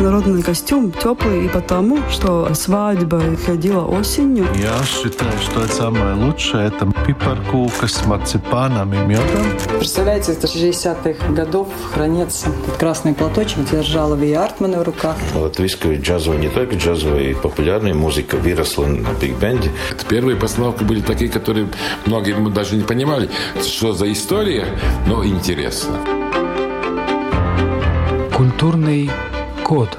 народный костюм теплый и потому, что свадьба ходила осенью. Я считаю, что это самое лучшее. Это пипаркука с марципаном и медом. Представляете, это 60-х годов хранится этот красный платочек, держала Ви Артмана в руках. Латвийская джазовая, не только джазовая, популярная музыка выросла на биг-бенде. Первые постановки были такие, которые многие мы даже не понимали, что за история, но интересно. Культурный код.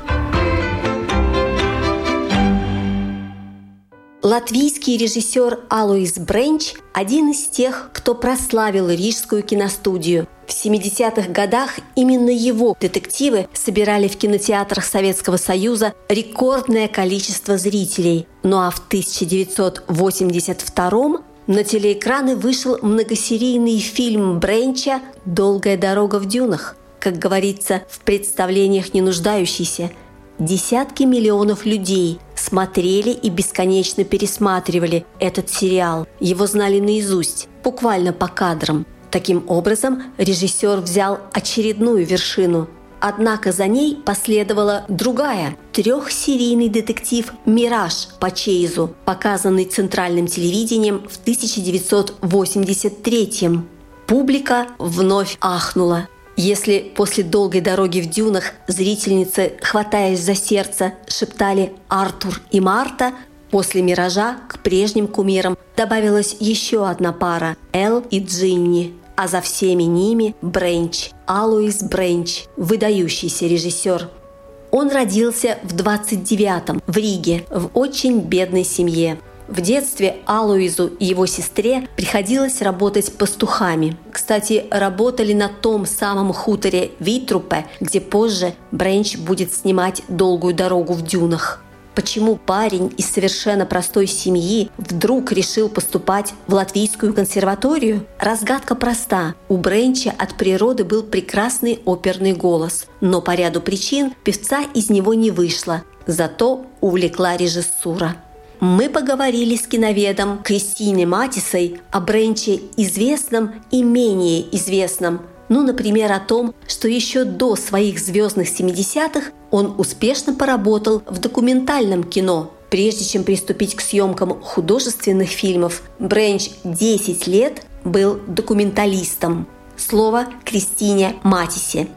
Латвийский режиссер Алоис Бренч – один из тех, кто прославил Рижскую киностудию. В 70-х годах именно его детективы собирали в кинотеатрах Советского Союза рекордное количество зрителей. Ну а в 1982 на телеэкраны вышел многосерийный фильм Бренча «Долгая дорога в дюнах». Как говорится, в представлениях не нуждающийся – Десятки миллионов людей смотрели и бесконечно пересматривали этот сериал. Его знали наизусть, буквально по кадрам. Таким образом, режиссер взял очередную вершину. Однако за ней последовала другая, трехсерийный детектив «Мираж» по Чейзу, показанный центральным телевидением в 1983 -м. Публика вновь ахнула. Если после долгой дороги в дюнах зрительницы, хватаясь за сердце, шептали «Артур и Марта», после «Миража» к прежним кумирам добавилась еще одна пара – Эл и Джинни, а за всеми ними – Бренч, Алуис Бренч, выдающийся режиссер. Он родился в 29-м в Риге в очень бедной семье. В детстве Алуизу и его сестре приходилось работать пастухами. Кстати, работали на том самом хуторе Витрупе, где позже Бренч будет снимать долгую дорогу в дюнах. Почему парень из совершенно простой семьи вдруг решил поступать в Латвийскую консерваторию? Разгадка проста. У Бренча от природы был прекрасный оперный голос, но по ряду причин певца из него не вышло. Зато увлекла режиссура мы поговорили с киноведом Кристиной Матисой о Бренче известном и менее известном. Ну, например, о том, что еще до своих звездных 70-х он успешно поработал в документальном кино. Прежде чем приступить к съемкам художественных фильмов, Бренч 10 лет был документалистом. Слово Кристине Матисе.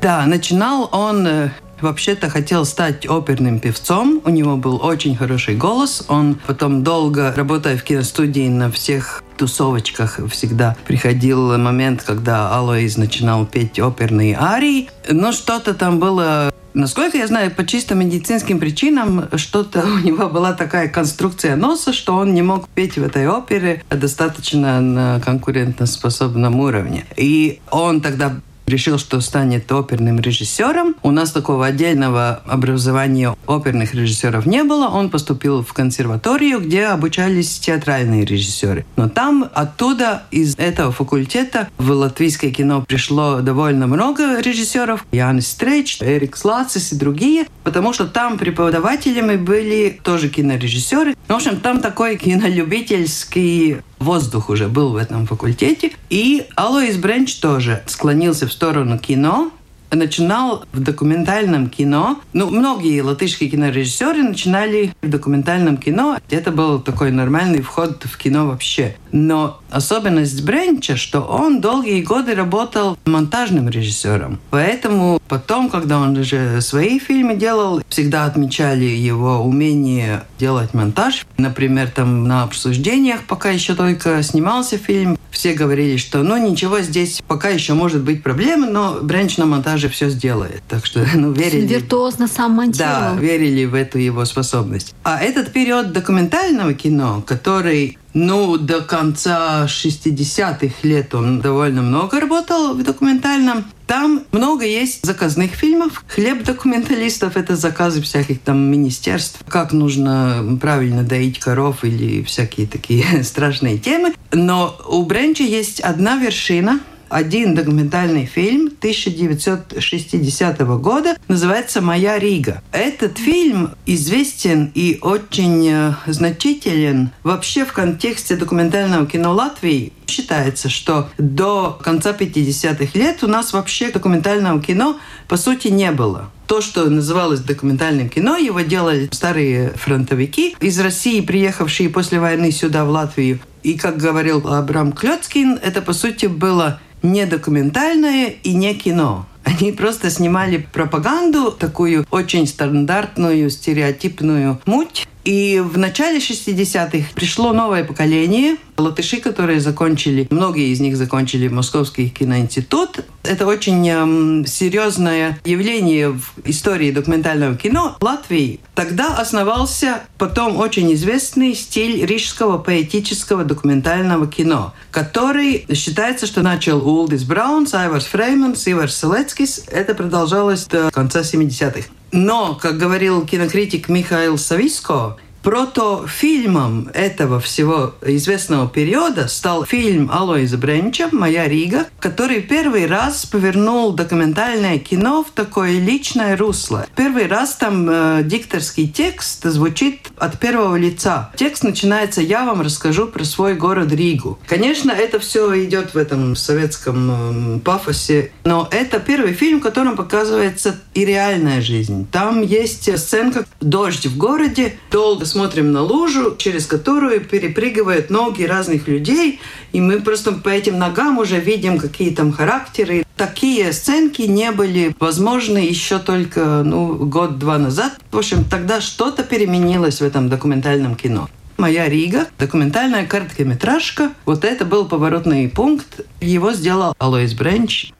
Да, начинал он э, Вообще-то хотел стать оперным певцом. У него был очень хороший голос. Он потом долго, работая в киностудии на всех тусовочках всегда приходил момент, когда Алоиз начинал петь оперные арии. Но что-то там было Насколько я знаю, по чисто медицинским причинам что-то у него была такая конструкция носа, что он не мог петь в этой опере достаточно на конкурентоспособном уровне. И он тогда решил, что станет оперным режиссером. У нас такого отдельного образования оперных режиссеров не было. Он поступил в консерваторию, где обучались театральные режиссеры. Но там оттуда, из этого факультета, в латвийское кино пришло довольно много режиссеров. Янис Стрейч, Эрик Слацис и другие. Потому что там преподавателями были тоже кинорежиссеры. В общем, там такой кинолюбительский воздух уже был в этом факультете. И Алоис Бренч тоже склонился в сторону кино, начинал в документальном кино. Ну, многие латышские кинорежиссеры начинали в документальном кино. Это был такой нормальный вход в кино вообще. Но особенность Бренча, что он долгие годы работал монтажным режиссером. Поэтому потом, когда он уже свои фильмы делал, всегда отмечали его умение делать монтаж. Например, там на обсуждениях, пока еще только снимался фильм, все говорили, что ну ничего, здесь пока еще может быть проблемы, но Бренч на монтаже все сделает. Так что, ну, верили... Виртуозно сам монтировал. Да, верили в эту его способность. А этот период документального кино, который ну, до конца 60-х лет он довольно много работал в документальном. Там много есть заказных фильмов. Хлеб документалистов – это заказы всяких там министерств. Как нужно правильно доить коров или всякие такие страшные темы. Но у Бренча есть одна вершина – один документальный фильм 1960 года, называется «Моя Рига». Этот фильм известен и очень э, значителен вообще в контексте документального кино Латвии. Считается, что до конца 50-х лет у нас вообще документального кино по сути не было. То, что называлось документальным кино, его делали старые фронтовики из России, приехавшие после войны сюда, в Латвию. И, как говорил Абрам Клёцкин, это, по сути, было не документальное и не кино. Они просто снимали пропаганду, такую очень стандартную, стереотипную муть, и в начале 60-х пришло новое поколение латыши, которые закончили, многие из них закончили Московский киноинститут. Это очень эм, серьезное явление в истории документального кино Латвии. Тогда основался потом очень известный стиль рижского поэтического документального кино, который считается, что начал Улдис Браунс, Айварс Фрейманс, Иварс Селецкис. Это продолжалось до конца 70-х. Но, как говорил кинокритик Михаил Сависко, Протофильмом этого всего известного периода стал фильм Алоиза Бренча «Моя Рига», который первый раз повернул документальное кино в такое личное русло. Первый раз там э, дикторский текст звучит от первого лица. Текст начинается «Я вам расскажу про свой город Ригу». Конечно, это все идет в этом советском э, пафосе, но это первый фильм, в котором показывается и реальная жизнь. Там есть сценка «Дождь в городе», долго смотрим на лужу, через которую перепрыгивают ноги разных людей, и мы просто по этим ногам уже видим, какие там характеры. Такие сценки не были возможны еще только ну, год-два назад. В общем, тогда что-то переменилось в этом документальном кино. «Моя Рига», документальная короткометражка. Вот это был поворотный пункт. Его сделал Алоис Бренч.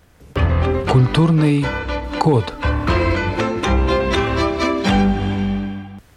Культурный код.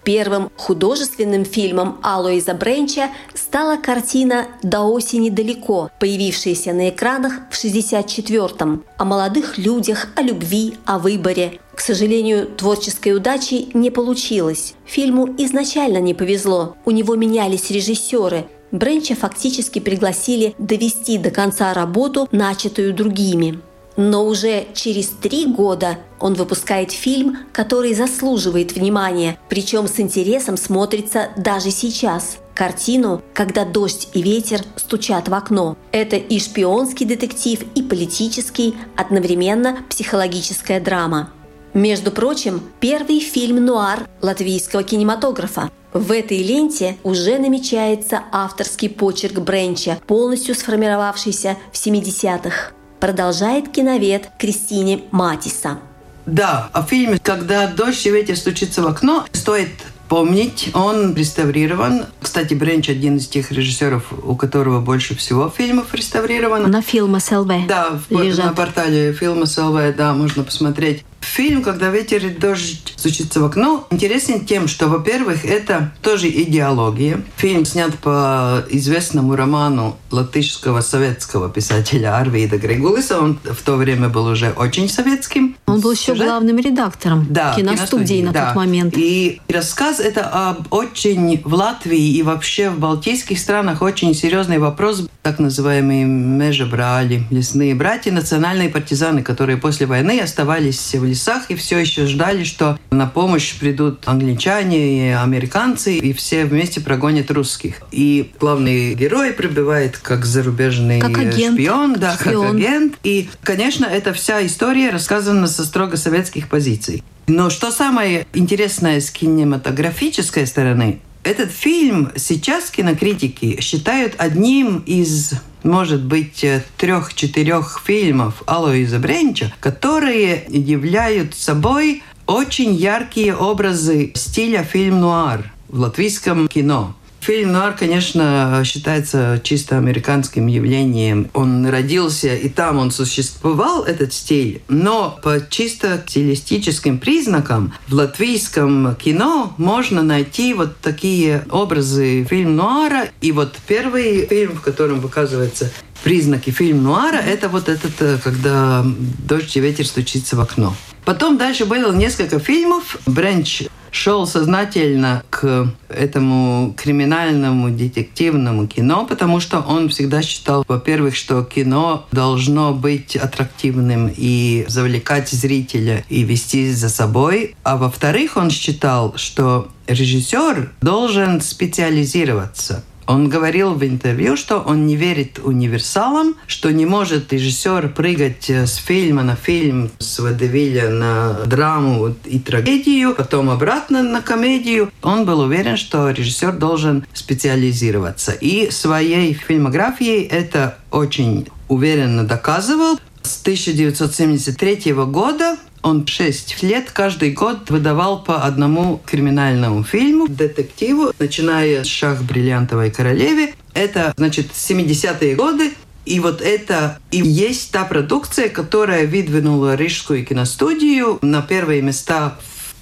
Первым художественным фильмом Алоиза Бренча стала картина «До осени далеко», появившаяся на экранах в 64-м, о молодых людях, о любви, о выборе. К сожалению, творческой удачи не получилось. Фильму изначально не повезло, у него менялись режиссеры, Бренча фактически пригласили довести до конца работу, начатую другими. Но уже через три года он выпускает фильм, который заслуживает внимания, причем с интересом смотрится даже сейчас. Картину «Когда дождь и ветер стучат в окно». Это и шпионский детектив, и политический, одновременно психологическая драма. Между прочим, первый фильм «Нуар» латвийского кинематографа. В этой ленте уже намечается авторский почерк Бренча, полностью сформировавшийся в 70-х продолжает киновед Кристине Матиса. Да, о фильме «Когда дождь и ветер стучится в окно» стоит помнить. Он реставрирован. Кстати, Бренч один из тех режиссеров, у которого больше всего фильмов реставрировано. На фильмы СЛВ Да, в, на портале фильма СЛВ, да, можно посмотреть. Фильм «Когда ветер и дождь стучится в окно» интересен тем, что, во-первых, это тоже идеология. Фильм снят по известному роману латышского советского писателя Арвида Григулиса. Он в то время был уже очень советским. Он был еще главным редактором да, киностудии, киностудии на да. тот момент. И рассказ это об очень в Латвии и вообще в балтийских странах очень серьезный вопрос, так называемые межебрали, лесные братья, национальные партизаны, которые после войны оставались в лесах и все еще ждали, что на помощь придут англичане и американцы, и все вместе прогонят русских. И главный герой прибывает как зарубежный как агент, шпион, да, шпион. как агент. И, конечно, эта вся история рассказана со строго советских позиций. Но что самое интересное с кинематографической стороны, этот фильм сейчас кинокритики считают одним из может быть, трех-четырех фильмов Алоиза Бренча, которые являют собой очень яркие образы стиля фильм-нуар в латвийском кино. Фильм «Нуар», конечно, считается чисто американским явлением. Он родился, и там он существовал, этот стиль. Но по чисто стилистическим признакам в латвийском кино можно найти вот такие образы фильм «Нуара». И вот первый фильм, в котором показывается признаки фильм нуара, это вот этот, когда дождь и ветер стучится в окно. Потом дальше было несколько фильмов. Бренч шел сознательно к этому криминальному детективному кино, потому что он всегда считал, во-первых, что кино должно быть аттрактивным и завлекать зрителя и вести за собой, а во-вторых, он считал, что режиссер должен специализироваться. Он говорил в интервью, что он не верит универсалам, что не может режиссер прыгать с фильма на фильм, с водевиля на драму и трагедию, потом обратно на комедию. Он был уверен, что режиссер должен специализироваться. И своей фильмографией это очень уверенно доказывал. С 1973 года он шесть лет каждый год выдавал по одному криминальному фильму, детективу, начиная с «Шах бриллиантовой королеве». Это, значит, 70-е годы. И вот это и есть та продукция, которая выдвинула Рижскую киностудию на первые места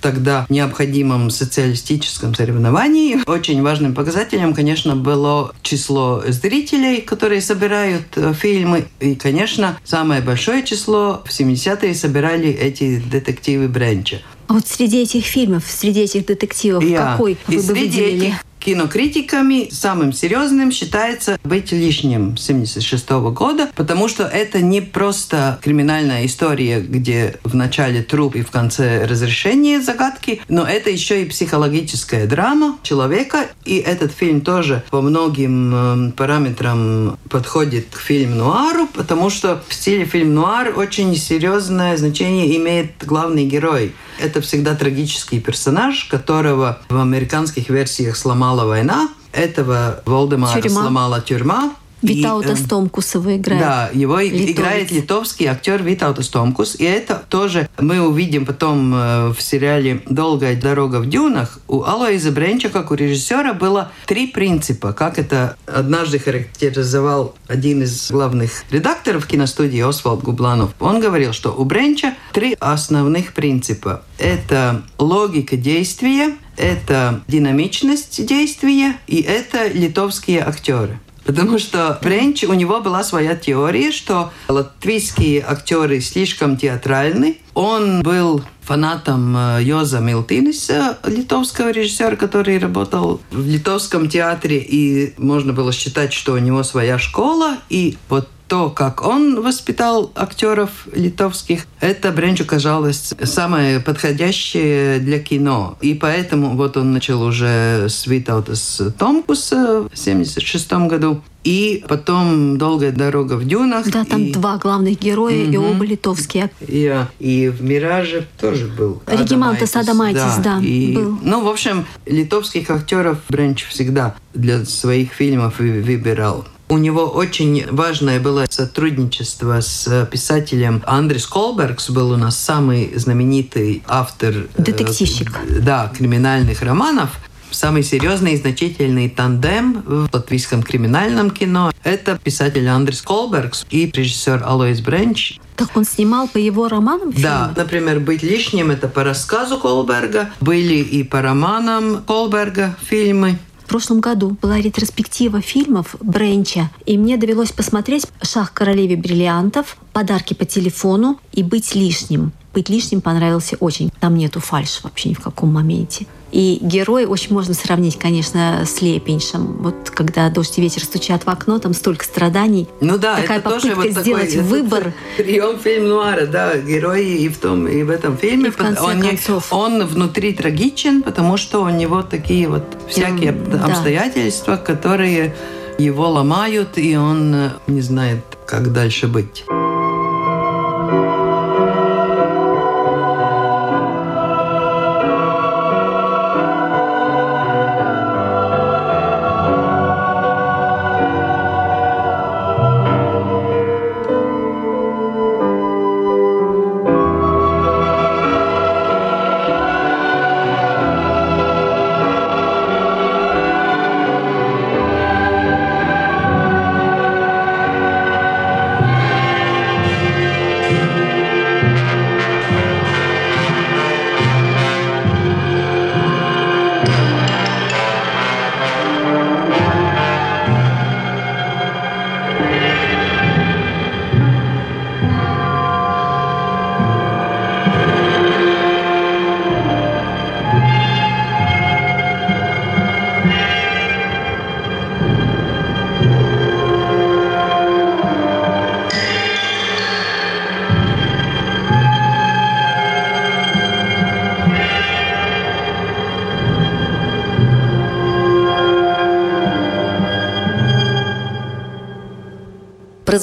тогда необходимом социалистическом соревновании. Очень важным показателем, конечно, было число зрителей, которые собирают э, фильмы. И, конечно, самое большое число в 70-е собирали эти детективы Бренча. А вот среди этих фильмов, среди этих детективов, Я. какой И вы бы среди выделили? этих кинокритиками самым серьезным считается «Быть лишним» 76 года, потому что это не просто криминальная история, где в начале труп и в конце разрешение загадки, но это еще и психологическая драма человека, и этот фильм тоже по многим э, параметрам подходит к фильм-нуару, потому что в стиле фильм-нуар очень серьезное значение имеет главный герой. Это всегда трагический персонаж, которого в американских версиях сломала война, этого Волдемара Тюрьма. сломала тюрьма. Витаутас эм, Томкусова играет. да, его Литовец. играет литовский актер Витаутас Томкус. И это тоже мы увидим потом э, в сериале «Долгая дорога в дюнах». У Алоиза Бренча, как у режиссера, было три принципа. Как это однажды характеризовал один из главных редакторов киностудии Освальд Губланов. Он говорил, что у Бренча три основных принципа. Это логика действия, это динамичность действия и это литовские актеры. Потому что Бренч, у него была своя теория, что латвийские актеры слишком театральны. Он был фанатом э, Йоза Милтиниса, литовского режиссера, который работал в литовском театре, и можно было считать, что у него своя школа, и вот то, как он воспитал актеров литовских, это Бренчу казалось самое подходящее для кино. И поэтому вот он начал уже с Витаутас Томкуса в 1976 году. И потом «Долгая дорога в дюнах». Да, там и, два главных героя, и Мгм. оба литовские. И, и в «Мираже» тоже был. Регимантес Адамайтис, да, и, был. Ну, в общем, литовских актеров Бренч всегда для своих фильмов вы- выбирал. У него очень важное было сотрудничество с писателем Андрес Колбергс, был у нас самый знаменитый автор... э, Детективщик. да, криминальных романов. Самый серьезный и значительный тандем в латвийском криминальном кино – это писатель Андрес Колбергс и режиссер Алоис Бренч. Так он снимал по его романам Да, фильмы? например, «Быть лишним» — это по рассказу Колберга. Были и по романам Колберга фильмы. В прошлом году была ретроспектива фильмов Бренча, и мне довелось посмотреть «Шах королеве бриллиантов», «Подарки по телефону» и «Быть лишним». «Быть лишним» понравился очень. Там нету фальши вообще ни в каком моменте. И герой очень можно сравнить, конечно, с Лепеншем. Вот когда «Дождь и ветер стучат в окно», там столько страданий. Ну да, Такая это тоже попытка вот сделать такой, выбор. Прием фильм нуара, да, герои и в том, и в этом фильме. И в конце он, не- концов. он внутри трагичен, потому что у него такие вот всякие да. обстоятельства, которые его ломают, и он э, не знает, как дальше быть.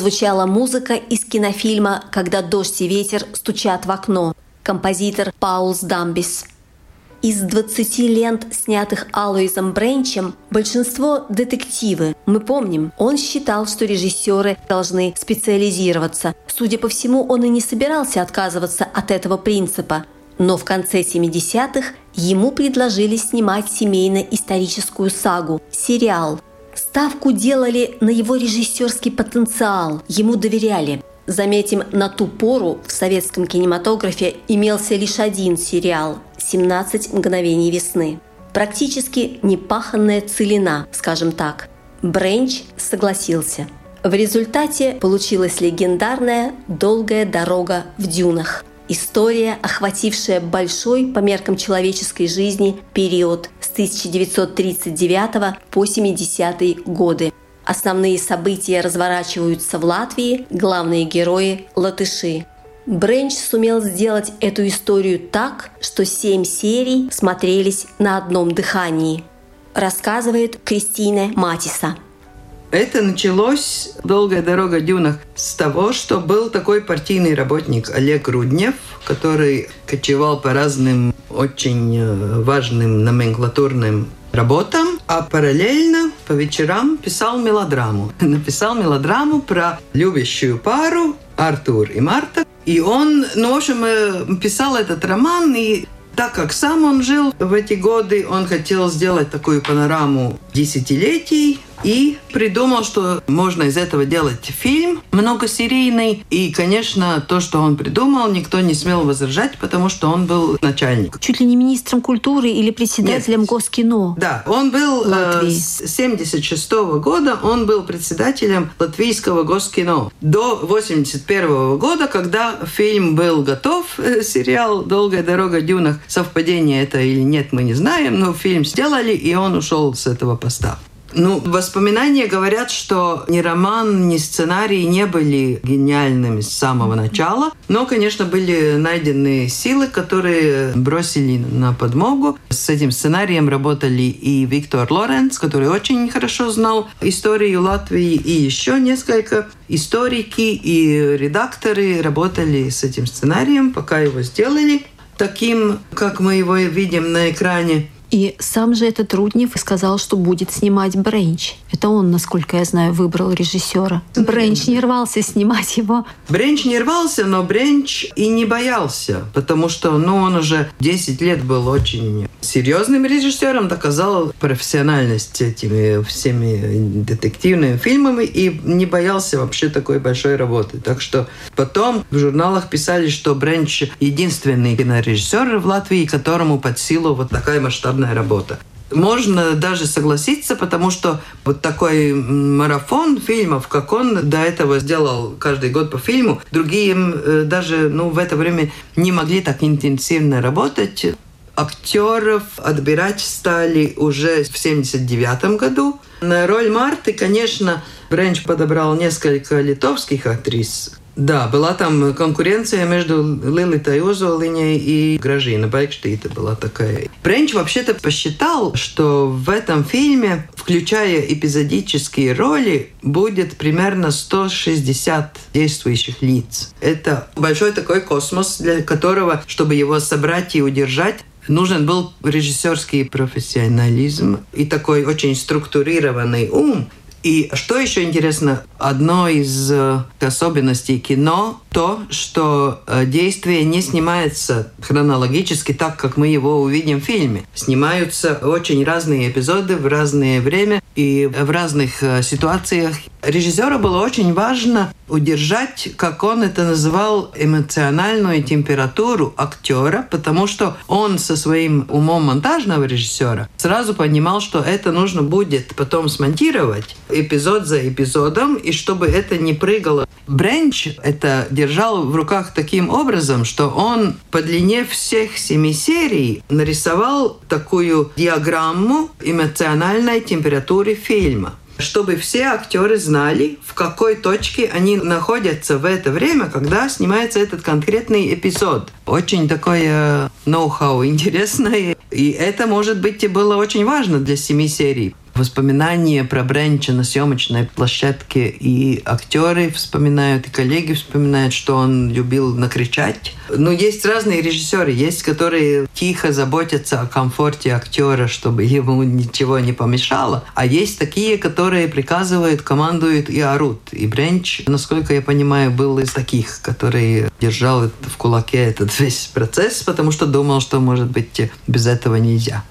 Прозвучала музыка из кинофильма «Когда дождь и ветер стучат в окно». Композитор Паулс Дамбис. Из 20 лент, снятых Алоизом Бренчем, большинство – детективы. Мы помним, он считал, что режиссеры должны специализироваться. Судя по всему, он и не собирался отказываться от этого принципа. Но в конце 70-х ему предложили снимать семейно-историческую сагу – сериал. Ставку делали на его режиссерский потенциал, ему доверяли. Заметим, на ту пору в советском кинематографе имелся лишь один сериал «17 мгновений весны». Практически непаханная целина, скажем так. Бренч согласился. В результате получилась легендарная «Долгая дорога в дюнах». История, охватившая большой по меркам человеческой жизни период с 1939 по 70 годы. Основные события разворачиваются в Латвии, главные герои – латыши. Бренч сумел сделать эту историю так, что семь серий смотрелись на одном дыхании, рассказывает Кристина Матиса. Это началось «Долгая дорога дюнах» с того, что был такой партийный работник Олег Руднев, который кочевал по разным очень э, важным номенклатурным работам, а параллельно по вечерам писал мелодраму. Написал мелодраму про любящую пару Артур и Марта. И он, ну, в общем, э, писал этот роман, и так как сам он жил в эти годы, он хотел сделать такую панораму десятилетий и придумал, что можно из этого делать фильм многосерийный. И, конечно, то, что он придумал, никто не смел возражать, потому что он был начальник. Чуть ли не министром культуры или председателем Нет. Госкино. Да, он был э, с 76 года, он был председателем латвийского Госкино. До 81 года, когда фильм был готов, э, сериал «Долгая дорога дюнах», совпадение это или нет, мы не знаем, но фильм сделали, и он ушел с этого поста. Ну, воспоминания говорят, что ни роман, ни сценарий не были гениальными с самого начала, но, конечно, были найдены силы, которые бросили на подмогу. С этим сценарием работали и Виктор Лоренц, который очень хорошо знал историю Латвии, и еще несколько историки и редакторы работали с этим сценарием, пока его сделали таким, как мы его видим на экране. И сам же этот Руднев сказал, что будет снимать Бренч. Это он, насколько я знаю, выбрал режиссера. Бренч не рвался снимать его. Бренч не рвался, но Бренч и не боялся, потому что ну, он уже 10 лет был очень серьезным режиссером, доказал профессиональность этими всеми детективными фильмами и не боялся вообще такой большой работы. Так что потом в журналах писали, что Бренч единственный кинорежиссер в Латвии, которому под силу вот такая масштабная работа. Можно даже согласиться, потому что вот такой марафон фильмов, как он до этого сделал каждый год по фильму, другие э, даже ну, в это время не могли так интенсивно работать. Актеров отбирать стали уже в 79 году. На роль Марты, конечно, Бренч подобрал несколько литовских актрис, да, была там конкуренция между Лилитой Озолиней и Гражиной Байкштейта была такая. Бренч вообще-то посчитал, что в этом фильме, включая эпизодические роли, будет примерно 160 действующих лиц. Это большой такой космос, для которого, чтобы его собрать и удержать, нужен был режиссерский профессионализм и такой очень структурированный ум. И что еще интересно, одно из э, особенностей кино то, что э, действие не снимается хронологически так, как мы его увидим в фильме. Снимаются очень разные эпизоды в разное время и в разных э, ситуациях. Режиссеру было очень важно удержать, как он это называл, эмоциональную температуру актера, потому что он со своим умом монтажного режиссера сразу понимал, что это нужно будет потом смонтировать эпизод за эпизодом, и чтобы это не прыгало. Бренч это держал в руках таким образом, что он по длине всех семи серий нарисовал такую диаграмму эмоциональной температуры фильма чтобы все актеры знали, в какой точке они находятся в это время, когда снимается этот конкретный эпизод. Очень такое ноу-хау интересное. И это, может быть, и было очень важно для семи серий. Воспоминания про Бренча на съемочной площадке, и актеры вспоминают, и коллеги вспоминают, что он любил накричать. Ну, есть разные режиссеры, есть, которые тихо заботятся о комфорте актера, чтобы ему ничего не помешало, а есть такие, которые приказывают, командуют и орут. И Бренч, насколько я понимаю, был из таких, который держал в кулаке этот весь процесс, потому что думал, что, может быть, без этого нельзя.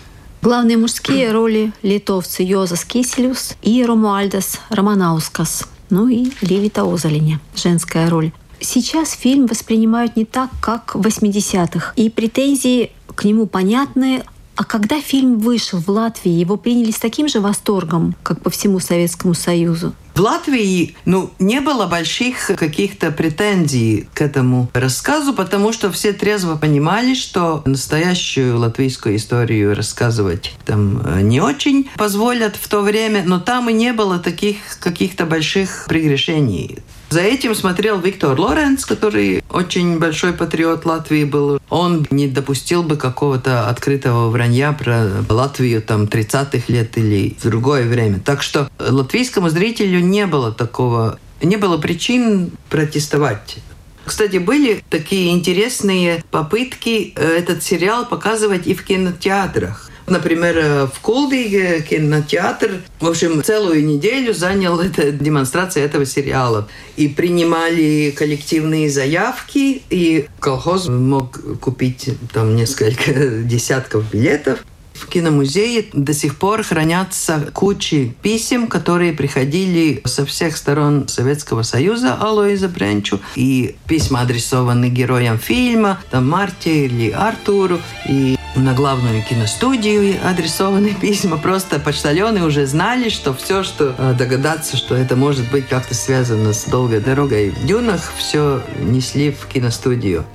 Главные мужские роли – литовцы Йозас Кисельус и Ромуальдас Романаускас. Ну и Левита Озолиня – женская роль. Сейчас фильм воспринимают не так, как в 80-х. И претензии к нему понятны, а когда фильм вышел в Латвии, его приняли с таким же восторгом, как по всему Советскому Союзу? В Латвии ну, не было больших каких-то претензий к этому рассказу, потому что все трезво понимали, что настоящую латвийскую историю рассказывать там э, не очень позволят в то время, но там и не было таких каких-то больших прегрешений. За этим смотрел Виктор Лоренц, который очень большой патриот Латвии был. Он не допустил бы какого-то открытого вранья про Латвию там 30-х лет или в другое время. Так что латвийскому зрителю не было такого, не было причин протестовать. Кстати, были такие интересные попытки э, этот сериал показывать и в кинотеатрах. Например, э, в Кулдиге кинотеатр, в общем, целую неделю занял эта демонстрация этого сериала. И принимали коллективные заявки, и колхоз мог купить там несколько десятков билетов. Киномузее до сих пор хранятся кучи писем, которые приходили со всех сторон Советского Союза Алоиза Бренчу. И письма адресованы героям фильма, там Марте или Артуру. И на главную киностудию адресованы письма. Просто почтальоны уже знали, что все, что э, догадаться, что это может быть как-то связано с долгой дорогой в дюнах, все несли в киностудию.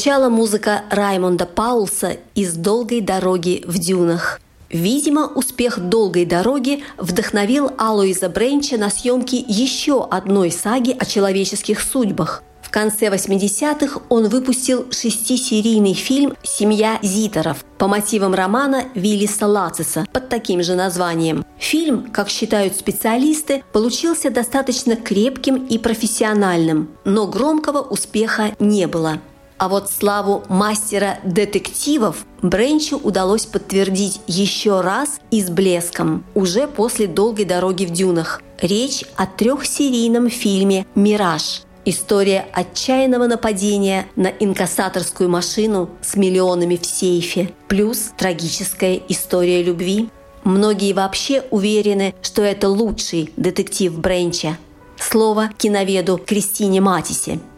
Звучала музыка Раймонда Паулса из «Долгой дороги в дюнах». Видимо, успех «Долгой дороги» вдохновил Алоиза Бренча на съемки еще одной саги о человеческих судьбах. В конце 80-х он выпустил шестисерийный фильм «Семья Зитеров» по мотивам романа Виллиса Лациса под таким же названием. Фильм, как считают специалисты, получился достаточно крепким и профессиональным, но громкого успеха не было. А вот славу мастера детективов Бренчу удалось подтвердить еще раз и с блеском, уже после долгой дороги в дюнах. Речь о трехсерийном фильме «Мираж», История отчаянного нападения на инкассаторскую машину с миллионами в сейфе, плюс трагическая история любви. Многие вообще уверены, что это лучший детектив Бренча. Слово киноведу Кристине Матисе –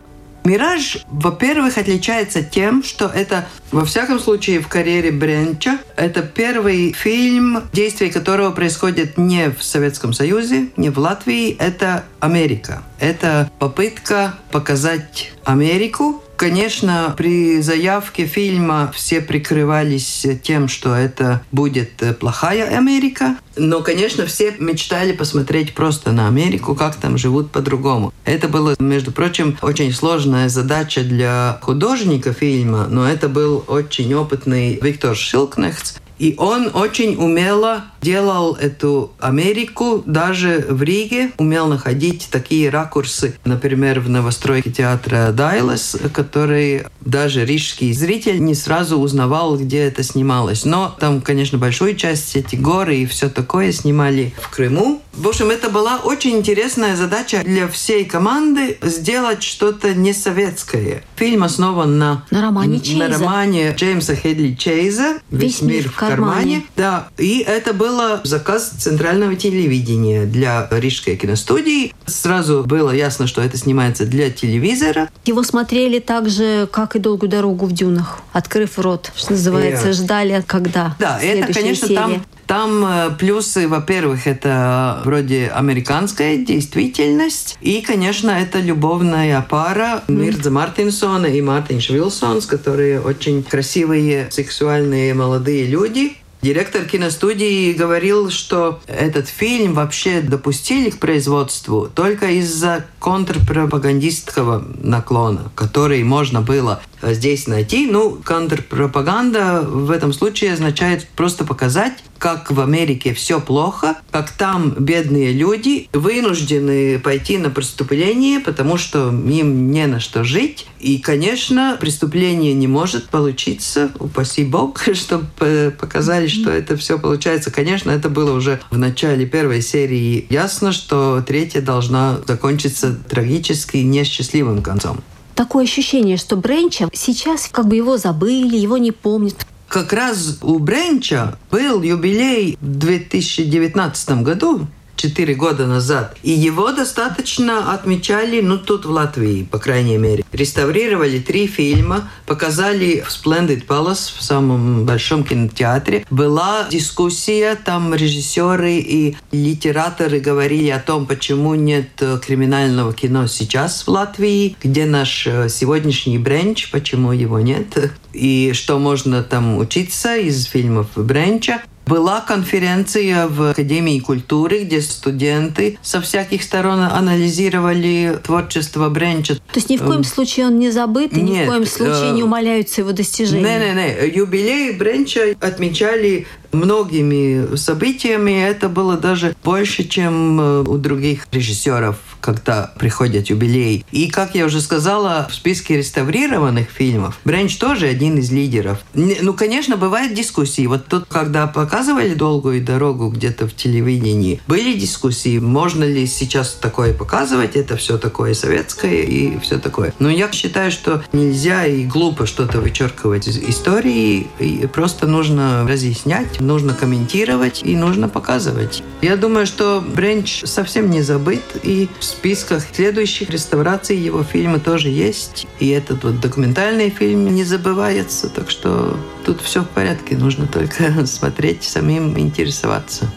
Мираж, во-первых, отличается тем, что это, во всяком случае, в карьере Бренча, это первый фильм, действие которого происходит не в Советском Союзе, не в Латвии, это Америка. Это попытка показать Америку Конечно, при заявке фильма все прикрывались тем, что это будет плохая Америка. Но, конечно, все мечтали посмотреть просто на Америку, как там живут по-другому. Это было, между прочим, очень сложная задача для художника фильма, но это был очень опытный Виктор Шилкнехц, и он очень умело делал эту Америку даже в Риге, умел находить такие ракурсы, например, в новостройке театра Дайлас, который даже рижский зритель не сразу узнавал, где это снималось. Но там, конечно, большую часть эти горы и все такое снимали в Крыму. В общем, это была очень интересная задача для всей команды сделать что-то не советское. Фильм основан на, на романе Чейза. На романе Джеймса Хедли Чейза «Весь, Весь мир в кармане». кармане. Да, и это было заказ центрального телевидения для Рижской киностудии. Сразу было ясно, что это снимается для телевизора. Его смотрели так же, как и «Долгую дорогу в дюнах», открыв рот, что называется, yeah. ждали, когда Да, это, конечно, серия. там там э, плюсы, во-первых, это вроде американская действительность. И, конечно, это любовная пара Мирза Мартинсона и Мартин Швилсонс, которые очень красивые, сексуальные молодые люди. Директор киностудии говорил, что этот фильм вообще допустили к производству только из-за контрпропагандистского наклона, который можно было здесь найти. Ну, контрпропаганда в этом случае означает просто показать, как в Америке все плохо, как там бедные люди вынуждены пойти на преступление, потому что им не на что жить. И, конечно, преступление не может получиться, упаси бог, чтобы показали, что это все получается. Конечно, это было уже в начале первой серии ясно, что третья должна закончиться трагически несчастливым концом такое ощущение, что Бренча сейчас как бы его забыли, его не помнят. Как раз у Бренча был юбилей в 2019 году, 4 года назад. И его достаточно отмечали, ну, тут в Латвии, по крайней мере. Реставрировали три фильма, показали в Splendid Palace, в самом большом кинотеатре. Была дискуссия, там режиссеры и литераторы говорили о том, почему нет криминального кино сейчас в Латвии, где наш э, сегодняшний бренч, почему его нет, и что можно там учиться из фильмов Бренча. Была конференция в Академии культуры, где студенты со всяких сторон анализировали творчество Бренча. То есть ни в коем эм, случае он не забыт, и Нет, ни в коем случае не э, умаляются его достижения? Не-не-не. Юбилей Бренча отмечали многими событиями. Это было даже больше, чем э, у других режиссеров, когда приходят юбилей. И, как я уже сказала, в списке реставрированных фильмов Бренч тоже один из лидеров. Ну, конечно, бывают дискуссии. Вот тут, когда показывали «Долгую дорогу» где-то в телевидении, были дискуссии, можно ли сейчас такое показывать, это все такое советское и все такое. Но я считаю, что нельзя и глупо что-то вычеркивать из истории, и просто нужно разъяснять, нужно комментировать и нужно показывать. Я думаю, что Бренч совсем не забыт, и в списках следующих реставраций его фильмы тоже есть. И этот вот документальный фильм не забывается, так что тут все в порядке, нужно только смотреть, самим интересоваться.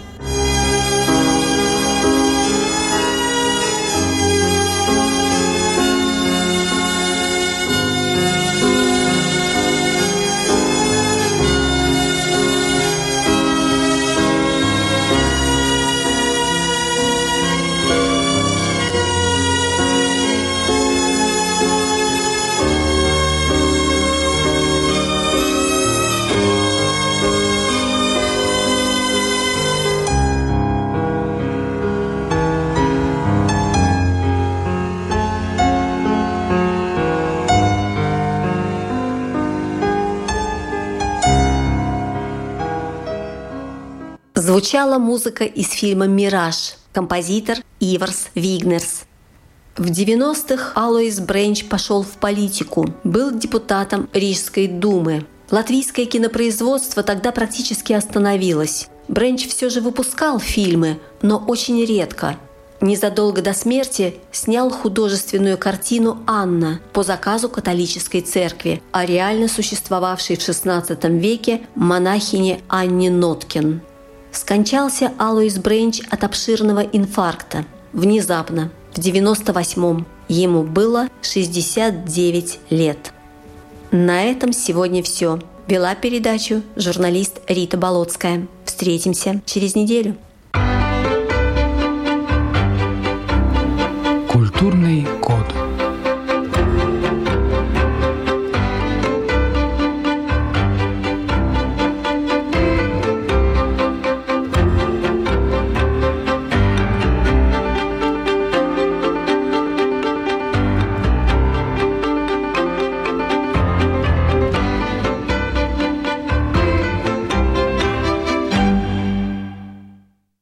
Звучала музыка из фильма «Мираж», композитор Иварс Вигнерс. В 90-х Алоис Бренч пошел в политику, был депутатом Рижской думы. Латвийское кинопроизводство тогда практически остановилось. Бренч все же выпускал фильмы, но очень редко. Незадолго до смерти снял художественную картину «Анна» по заказу католической церкви о реально существовавшей в XVI веке монахине Анне Ноткин – Скончался Алоис Бренч от обширного инфаркта. Внезапно, в 98-м. Ему было 69 лет. На этом сегодня все. Вела передачу журналист Рита Болотская. Встретимся через неделю. Культурный код.